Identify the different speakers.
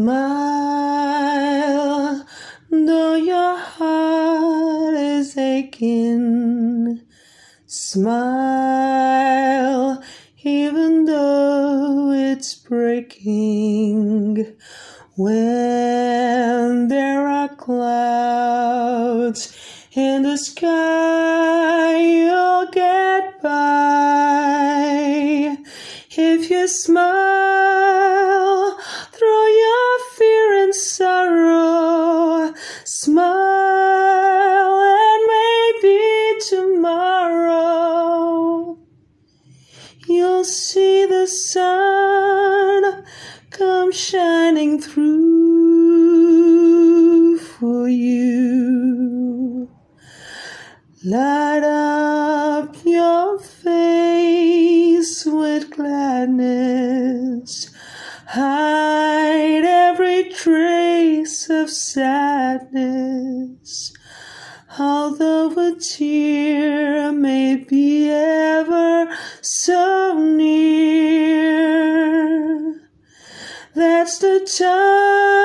Speaker 1: Smile, though your heart is aching. Smile, even though it's breaking. When there are clouds in the sky, you'll get by. If you smile see the sun come shining through for you. Light up your face with gladness. Hide every trace of sadness. Although a tear may be ever so that's the time